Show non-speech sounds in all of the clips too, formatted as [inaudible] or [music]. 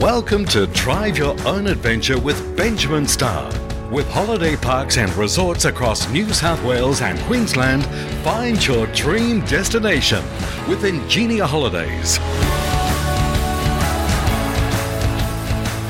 Welcome to Drive Your Own Adventure with Benjamin Starr. With holiday parks and resorts across New South Wales and Queensland, find your dream destination with Ingenia Holidays.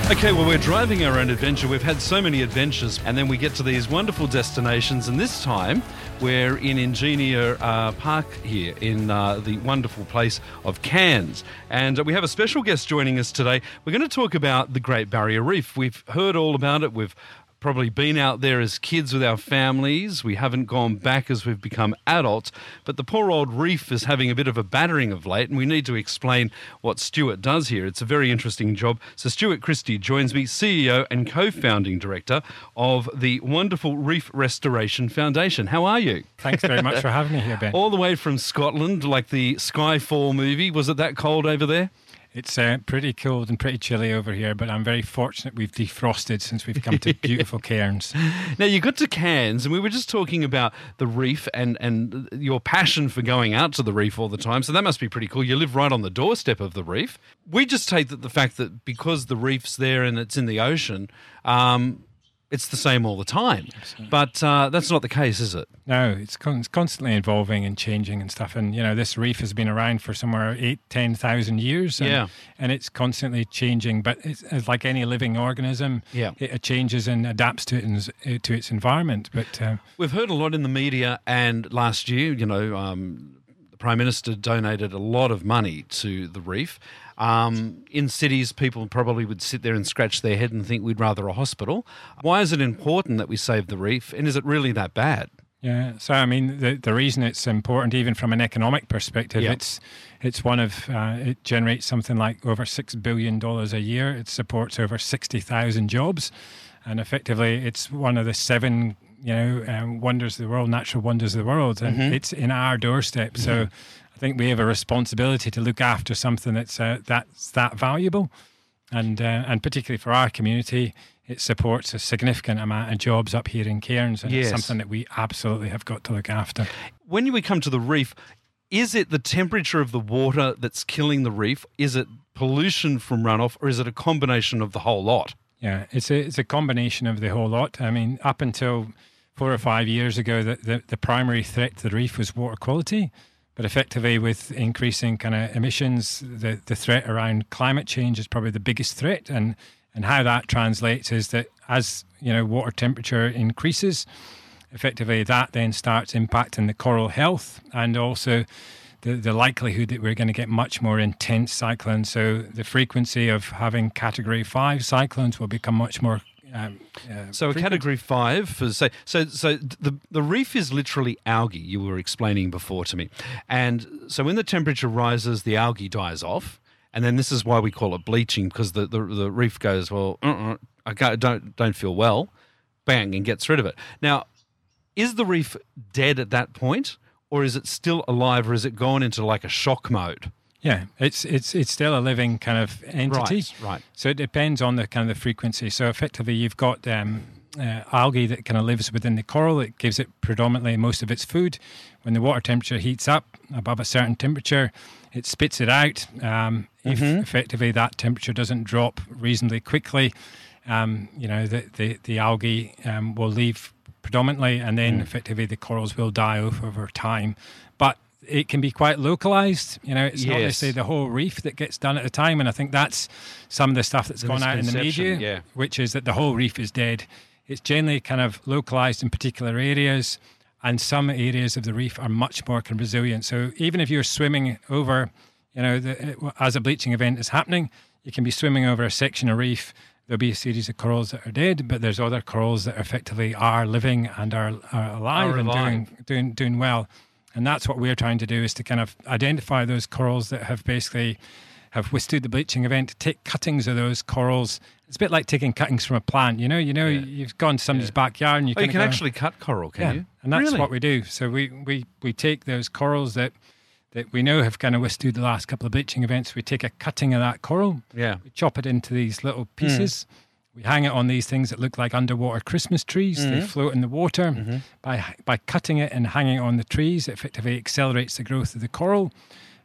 Okay, well, we're driving our own adventure. We've had so many adventures, and then we get to these wonderful destinations. And this time, we're in Ingenia uh, Park here in uh, the wonderful place of Cairns. And uh, we have a special guest joining us today. We're going to talk about the Great Barrier Reef. We've heard all about it. We've probably been out there as kids with our families. We haven't gone back as we've become adults. But the poor old reef is having a bit of a battering of late, and we need to explain what Stuart does here. It's a very interesting job. So, Stuart Christie joins me, CEO and co founding director of the wonderful Reef Restoration Foundation. How are you? Thanks very much for having me here, Ben. All the way from Scotland, like the Skyfall movie. Was it that cold over there? It's uh, pretty cold and pretty chilly over here, but I'm very fortunate we've defrosted since we've come to [laughs] beautiful Cairns. Now, you got to Cairns, and we were just talking about the reef and, and your passion for going out to the reef all the time. So that must be pretty cool. You live right on the doorstep of the reef. We just take that the fact that because the reef's there and it's in the ocean, um, it's the same all the time. But uh, that's not the case, is it? No, it's, con- it's constantly evolving and changing and stuff. And, you know, this reef has been around for somewhere eight, 10,000 years. And, Yeah. And it's constantly changing. But it's, it's like any living organism, Yeah. it, it changes and adapts to, it, to its environment. But uh, We've heard a lot in the media, and last year, you know, um, the Prime Minister donated a lot of money to the reef. Um, in cities, people probably would sit there and scratch their head and think we'd rather a hospital. Why is it important that we save the reef, and is it really that bad? Yeah, so I mean, the the reason it's important, even from an economic perspective, Yeah. it's it's one of uh, it generates something like over six billion dollars a year. It supports over sixty thousand jobs, and effectively, it's one of the seven you know um, wonders of the world, natural wonders of the world, and Mm-hmm. it's in our doorstep. So, I think we have a responsibility to look after something that's uh, that's that valuable, and uh, and particularly for our community. It supports a significant amount of jobs up here in Cairns, and Yes. it's something that we absolutely have got to look after. When we come to the reef, is it the temperature of the water that's killing the reef? Is it pollution from runoff, or is it a combination of the whole lot? Yeah, it's a it's a combination of the whole lot. I mean, up until four or five years ago, the the, the primary threat to the reef was water quality. But effectively, with increasing kind of emissions, the, the threat around climate change is probably the biggest threat. And and how that translates is that as you know water temperature increases, effectively that then starts impacting the coral health and also the, the likelihood that we're going to get much more intense cyclones. So the frequency of having category five cyclones will become much more. Um, uh, So a category five for say so so the the reef is literally algae you were explaining before to me, and so when the temperature rises, the algae dies off, and then this is why we call it bleaching because the the, the reef goes well uh-uh, I don't don't feel well, bang and gets rid of it. Now, is the reef dead at that point, or is it still alive, or is it gone into like a shock mode? Yeah, it's it's it's still a living kind of entity. Right, right. So it depends on the kind of the frequency. So effectively, you've got um, uh, algae that kind of lives within the coral. It gives it predominantly most of its food. When the water temperature heats up above a certain temperature, it spits it out. Um, If effectively that temperature doesn't drop reasonably quickly, um, you know the the, the algae um, will leave predominantly, and then effectively the corals will die off over time. It can be quite localized. You know, it's not necessarily the whole reef that gets done at a time. And I think that's some of the stuff that's The gone out in the media, yeah. which is that the whole reef is dead. It's generally kind of localized in particular areas, and some areas of the reef are much more kind of resilient. So even if you're swimming over, you know, the, as a bleaching event is happening, you can be swimming over a section of reef. There'll be a series of corals that are dead, but there's other corals that effectively are living and are, are alive Are and alive. doing doing doing well. And that's what we're trying to do is to kind of identify those corals that have basically have withstood the bleaching event, take cuttings of those corals. It's a bit like taking cuttings from a plant. You know, you know, you've gone to somebody's backyard and you, Oh, you can go- actually cut coral, can yeah, you? and that's Really? what we do. So we, we, we take those corals that that we know have kind of withstood the last couple of bleaching events. We take a cutting of that coral, Yeah. we chop it into these little pieces. Hmm. We hang it on these things that look like underwater Christmas trees. They Mm-hmm. float in the water. By by cutting it and hanging it on the trees, it effectively accelerates the growth of the coral.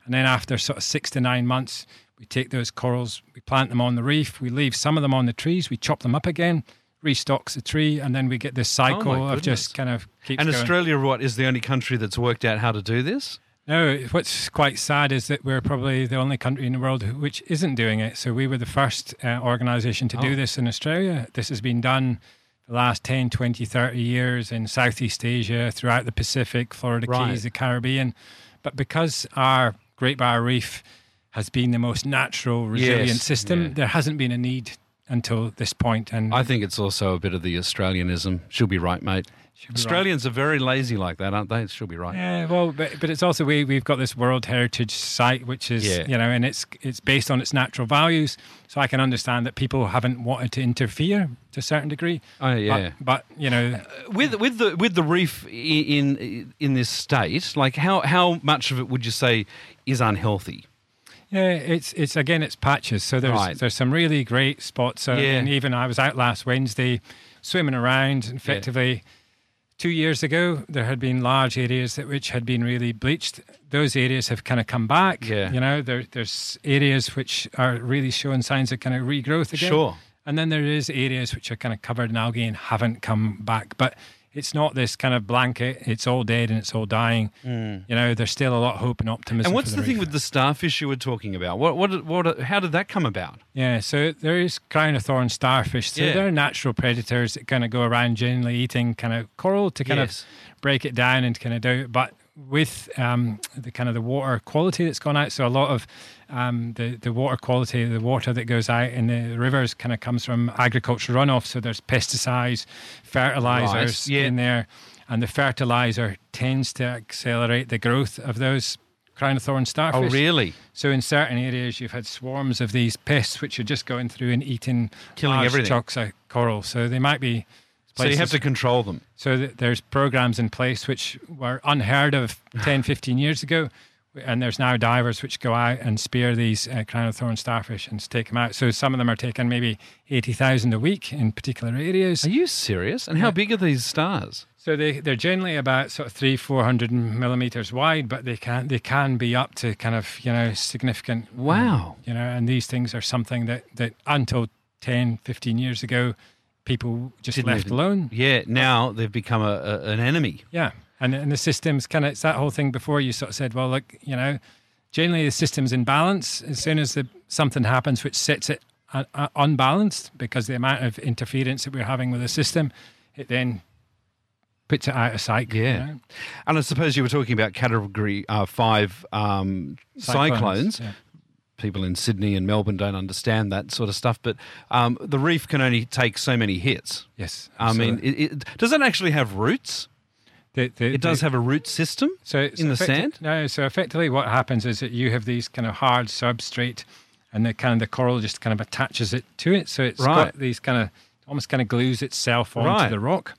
And then after sort of six to nine months, we take those corals, we plant them on the reef, we leave some of them on the trees, we chop them up again, restocks the tree, and then we get this cycle Oh of just kind of keeps And going. Australia, what is the only country that's worked out how to do this? No, what's quite sad is that we're probably the only country in the world which isn't doing it. So we were the first uh, organisation to Oh. do this in Australia. This has been done the last 10, 20, 30 years in Southeast Asia, throughout the Pacific, Florida Right. Keys, the Caribbean. But because our Great Barrier Reef has been the most natural, resilient Yes, system, yeah. there hasn't been a need until this point. And I think it's also a bit of the Australianism. She'll be right, mate. Be right. Australians are very lazy like that, aren't they? She'll be right. Yeah, well, but, but it's also we we've got this World Heritage site, which is Yeah. you know, and it's it's based on its natural values. So I can understand that people haven't wanted to interfere to a certain degree. Oh, yeah. But, but you know, with with the with the reef in in this state, like how how much of it would you say is unhealthy? yeah, it's it's again it's patches. So there's Right. there's some really great spots. Uh, Yeah. And even I was out last Wednesday swimming around. Effectively, two years ago there had been large areas that which had been really bleached. Those areas have kind of come back. Yeah. You know, there, there's areas which are really showing signs of kind of regrowth again. Sure. And then there is areas which are kind of covered in algae and haven't come back. But it's not this kind of blanket, it's all dead and it's all dying. You know, there's still a lot of hope and optimism. Mm. And what's the, thing with the starfish you were talking about? What what what? How did that come about? Yeah, so there is crown of thorn starfish. So Yeah. they're natural predators that kind of go around generally eating kind of coral to kind Yes. of break it down and kind of do it. But with um, the kind of the water quality that's gone out, so a lot of um, the the water quality, the water that goes out in the rivers, kind of comes from agricultural runoff. So there's pesticides, fertilizers yeah. in there, and the fertilizer tends to accelerate the growth of those crown of thorn starfish. Oh, really? So in certain areas, you've had swarms of these pests which are just going through and eating Killing everything. chunks of coral. So they might be. So you have to control them. So th- there's programs in place which were unheard of 10, [laughs] 15 years ago. And there's now divers which go out and spear these uh, crown of thorn starfish and take them out. So some of them are taking maybe 80,000 a week in particular areas. Are you serious? And how Yeah. big are these stars? So they they're generally about sort of three four hundred millimeters wide, but they can they can be up to kind of you know significant. um, Wow. You know, and these things are something that that until 10, 15 years ago, people just Didn't left even- alone. Yeah. Now they've become a, a, an enemy. Yeah, and and the systems kind of it's that whole thing before you sort of said, well, look, you know, generally the system's in balance. As soon as the, something happens which sets it un- un- unbalanced because the amount of interference that we're having with the system, it then puts it out of sight. you Yeah. know? And I suppose you were talking about category uh, five um, cyclones. yeah. People in Sydney and Melbourne don't understand that sort of stuff, but um, the reef can only take so many hits. Yes, I mean, it, it, does it actually have roots? The- the- It does the- have a root system so, in the sand. No, so effectively, what happens is that you have these kind of hard substrate, and the kind of the coral just kind of attaches it to it. So it's Right. got these kind of almost kind of glues itself onto Right. the rock.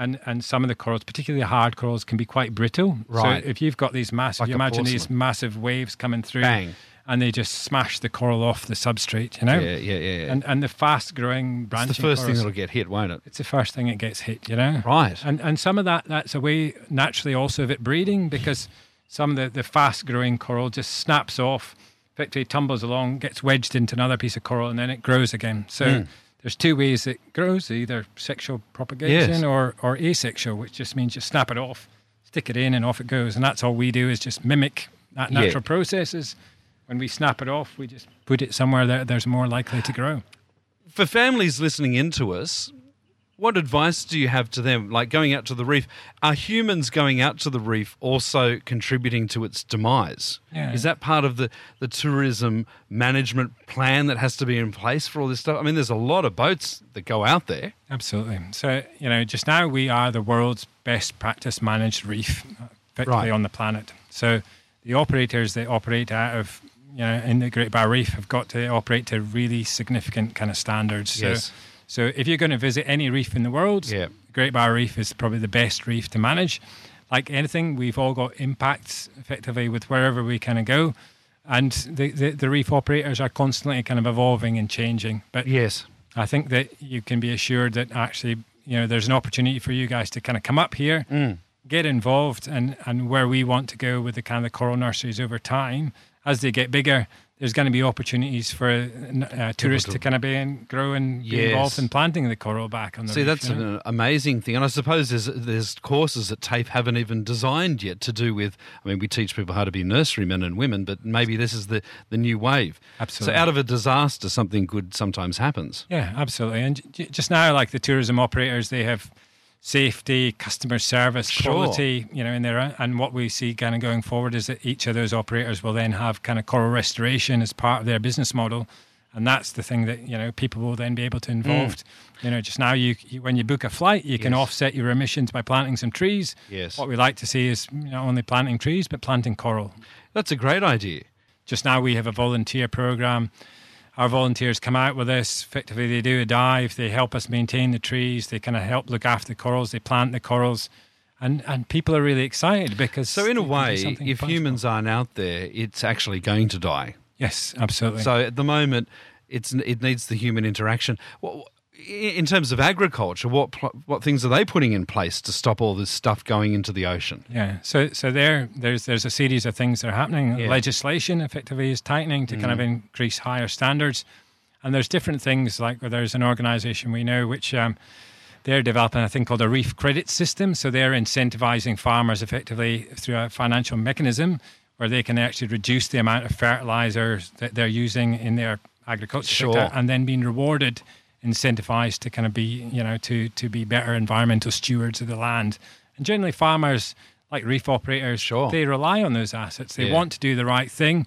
And, and some of the corals, particularly the hard corals, can be quite brittle. Right. So if you've got these massive, Like you imagine these massive waves coming through, Bang. And they just smash the coral off the substrate, you know. Yeah, yeah, yeah. yeah. And and the fast growing branching. it's the first thing that'll get hit, won't it? it's the first thing that gets hit, you know. Right. And and some of that that's a way naturally also of it breeding because some of the, the fast growing coral just snaps off, effectively tumbles along, gets wedged into another piece of coral, and then it grows again. So hmm. there's two ways it grows: either sexual propagation Yes. or or asexual, which just means you snap it off, stick it in, and off it goes. And that's all we do is just mimic that Yeah. natural processes. When we snap it off, we just put it somewhere that there's more likely to grow. For families listening into us, what advice do you have to them? Like going out to the reef, are humans going out to the reef also contributing to its demise? Yeah. Is that part of the, the tourism management plan that has to be in place for all this stuff? I mean, there's a lot of boats that go out there. Absolutely. So, you know, just now we are the world's best practice managed reef uh, effectively Right. on the planet. So, the operators that operate out of, you know, in the Great Barrier Reef have got to operate to really significant kind of standards. So, Yes. so if you're going to visit any reef in the world, Yeah. Great Barrier Reef is probably the best reef to manage. Like anything, we've all got impacts effectively with wherever we kind of go. And the, the, the reef operators are constantly kind of evolving and changing. But Yes. I think that you can be assured that actually, you know, there's an opportunity for you guys to kind of come up here, mm. get involved and, and where we want to go with the kind of the coral nurseries over time, as they get bigger, there's going to be opportunities for uh, tourists to kind of be and grow and be Yes. involved in planting the coral back on the See, reef, that's you know? an amazing thing, and I suppose there's there's courses that TAFE haven't even designed yet to do with. I mean, we teach people how to be nurserymen and women, but maybe this is the the new wave. Absolutely. So, out of a disaster, something good sometimes happens. Yeah, absolutely. And just now, like the tourism operators, they have safety, customer service, Sure. quality, you know, in there. And what we see kind of going forward is that each of those operators will then have kind of coral restoration as part of their business model. And that's the thing that, you know, people will then be able to involve. You know, just now, you, you when you book a flight, you can Mm. Offset your emissions by planting some trees. Yes. What we like to see is not only planting trees, but planting coral. That's a great idea. Just now, we have a volunteer program. Our volunteers come out with us. Effectively, they do a dive. They help us maintain the trees. They kind of help look after the corals. They plant the corals, and and people are really excited because. So, in a they can do way, if humans aren't out there, it's actually going to die. yes, absolutely. So, at the moment, it's it needs the human interaction. Well, in terms of agriculture, what what things are they putting in place to stop all this stuff going into the ocean? Yeah, so so there there's there's a series of things that are happening. Yeah. Mm. Legislation effectively is tightening to kind of increase higher standards, and there's different things like there's an organisation we know which um, they're developing a thing called a reef credit system. So they're incentivizing farmers effectively through a financial mechanism where they can actually reduce the amount of fertilizers that they're using in their agriculture Sure. sector, and then being rewarded incentivized to kind of be you know to to be better environmental stewards of the land and generally farmers like reef operators Sure. they rely on those assets they Yeah. want to do the right thing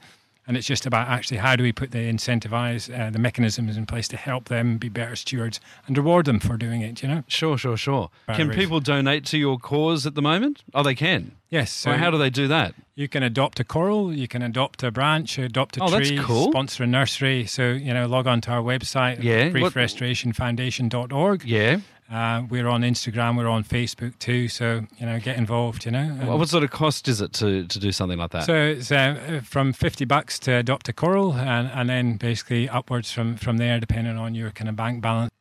and it's just about actually how do we put the incentivize uh, the mechanisms in place to help them be better stewards and reward them for doing it you know Sure, sure, sure. Can people donate to your cause at the moment? Oh, they can. yes So, so how do they do that? you can adopt a coral you can adopt a branch adopt a Oh, that's tree cool. sponsor a nursery so you know log on to our website Yeah, reefrestorationfoundation.org Yeah. Uh, we're on Instagram, we're on Facebook too. So you know, get involved. You know. And What, what sort of cost is it to, to do something like that? so it's uh, from fifty bucks to adopt a coral, and, and then basically upwards from from there, depending on your kind of bank balance.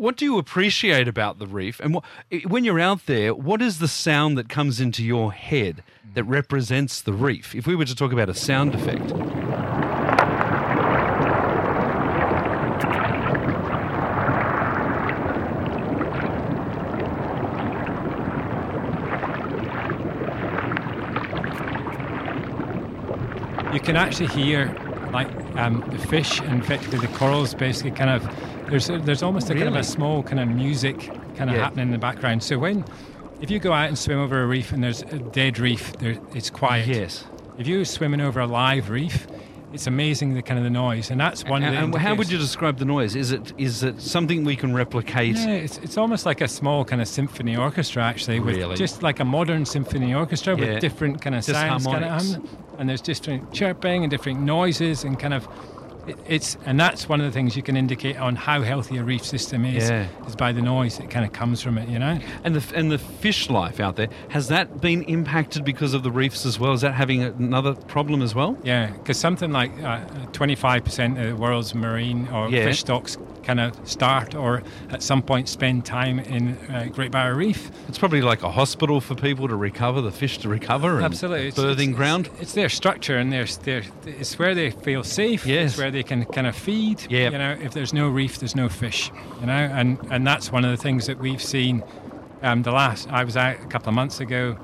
what do you appreciate about the reef? And what, when you're out there, what is the sound that comes into your head that represents the reef? If we were to talk about a sound effect, can actually hear like um, the fish and effectively the corals, basically kind of. There's a, there's almost a kind of a small kind of music kind of Yeah. happening in the background. So when if you go out and swim over a reef and there's a dead reef, there it's quiet. yes. If you're swimming over a live reef, it's amazing the kind of the noise, and that's one And, of the. and how would you describe the noise? Is it is it something we can replicate? Yeah, it's, it's almost like a small kind of symphony orchestra, actually, with Really? just like a modern symphony orchestra Yeah. with different kind of sounds, kind of. And there's different chirping and different noises and kind of. It, it's and that's one of the things you can indicate on how healthy a reef system is Yeah. is by the noise that kind of comes from it, you know. And the and the fish life out there has that been impacted because of the reefs as well? Is that having another problem as well? Yeah, because something like uh, 25% of the world's marine or Yeah. fish stocks kind of start or at some point spend time in uh, Great Barrier Reef. It's probably like a hospital for people to recover, the fish to recover, and Absolutely, it's, birthing it's- ground. It's, it's their structure and their, their it's where they feel safe. Yes. it's where they can kind of feed. Yep. You know, if there's no reef, there's no fish. You know, and and that's one of the things that we've seen. Um, the last I was out a couple of months ago,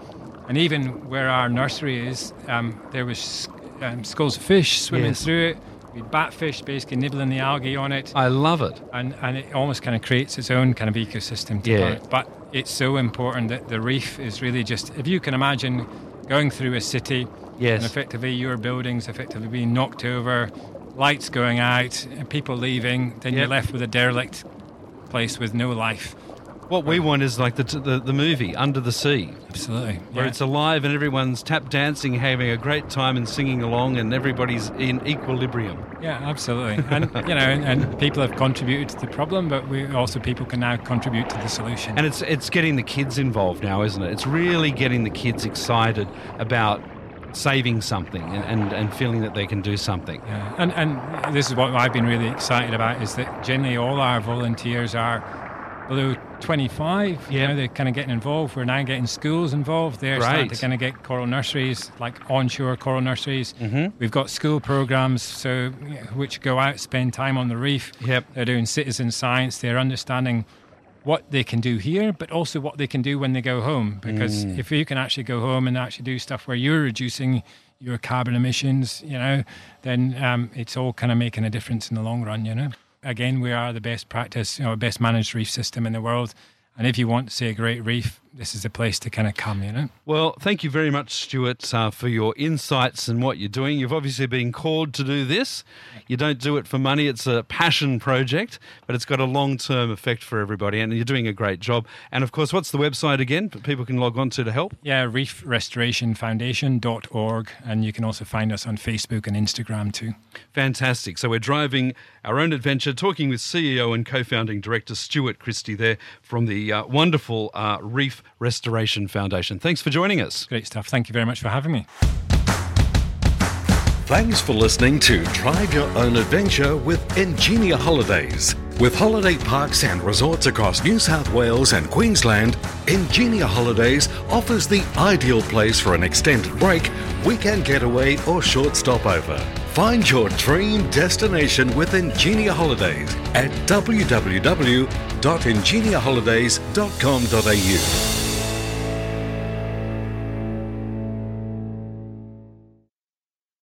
and even where our nursery is, um, there was um, schools of fish swimming Yes. through it. We batfish basically nibbling the algae on it I love it. and and it almost kind of creates its own kind of ecosystem. To Yeah. it. But it's so important that the reef is really just if you can imagine going through a city Yes. and effectively your buildings effectively being knocked over, lights going out, and people leaving, then Yep. you're left with a derelict place with no life. What we want is like the the, the movie Under the Sea, Absolutely. where yeah. it's alive and everyone's tap dancing, having a great time, and singing along, and everybody's in equilibrium. Yeah, absolutely. And you know, and, and people have contributed to the problem, but we also people can now contribute to the solution. And it's it's getting the kids involved now, isn't it? It's really getting the kids excited about saving something and, and, and feeling that they can do something. Yeah, and and this is what I've been really excited about is that generally all our volunteers are below 25, you know, they're kind of getting involved. We're now getting schools involved. They're starting to kind of get coral nurseries, like onshore coral nurseries. Mm-hmm. We've got school programs, so which go out, spend time on the reef. Yep. They're doing citizen science. They're understanding what they can do here, but also what they can do when they go home. Because Mm. if you can actually go home and actually do stuff where you're reducing your carbon emissions, you know, then um, it's all kind of making a difference in the long run, you know. Again, we are the best practice, you know, best managed reef system in the world. And if you want to see a great reef, this is the place to kind of come, you know. Well, thank you very much, Stuart, uh, for your insights and what you're doing. You've obviously been called to do this. You don't do it for money, it's a passion project, but it's got a long term effect for everybody, and you're doing a great job. And of course, what's the website again that people can log on to to help? Yeah, reefrestorationfoundation.org. And you can also find us on Facebook and Instagram too. Fantastic. So we're driving our own adventure, talking with CEO and co founding director Stuart Christie there from the uh, wonderful uh, Reef Restoration Foundation. Thanks for joining us. Great stuff. Thank you very much for having me. Thanks for listening to Drive Your Own Adventure with Ingenia Holidays. With holiday parks and resorts across New South Wales and Queensland, Ingenia Holidays offers the ideal place for an extended break, weekend getaway, or short stopover. Find your dream destination with Ingenia Holidays at www.ingeniaholidays.com.au.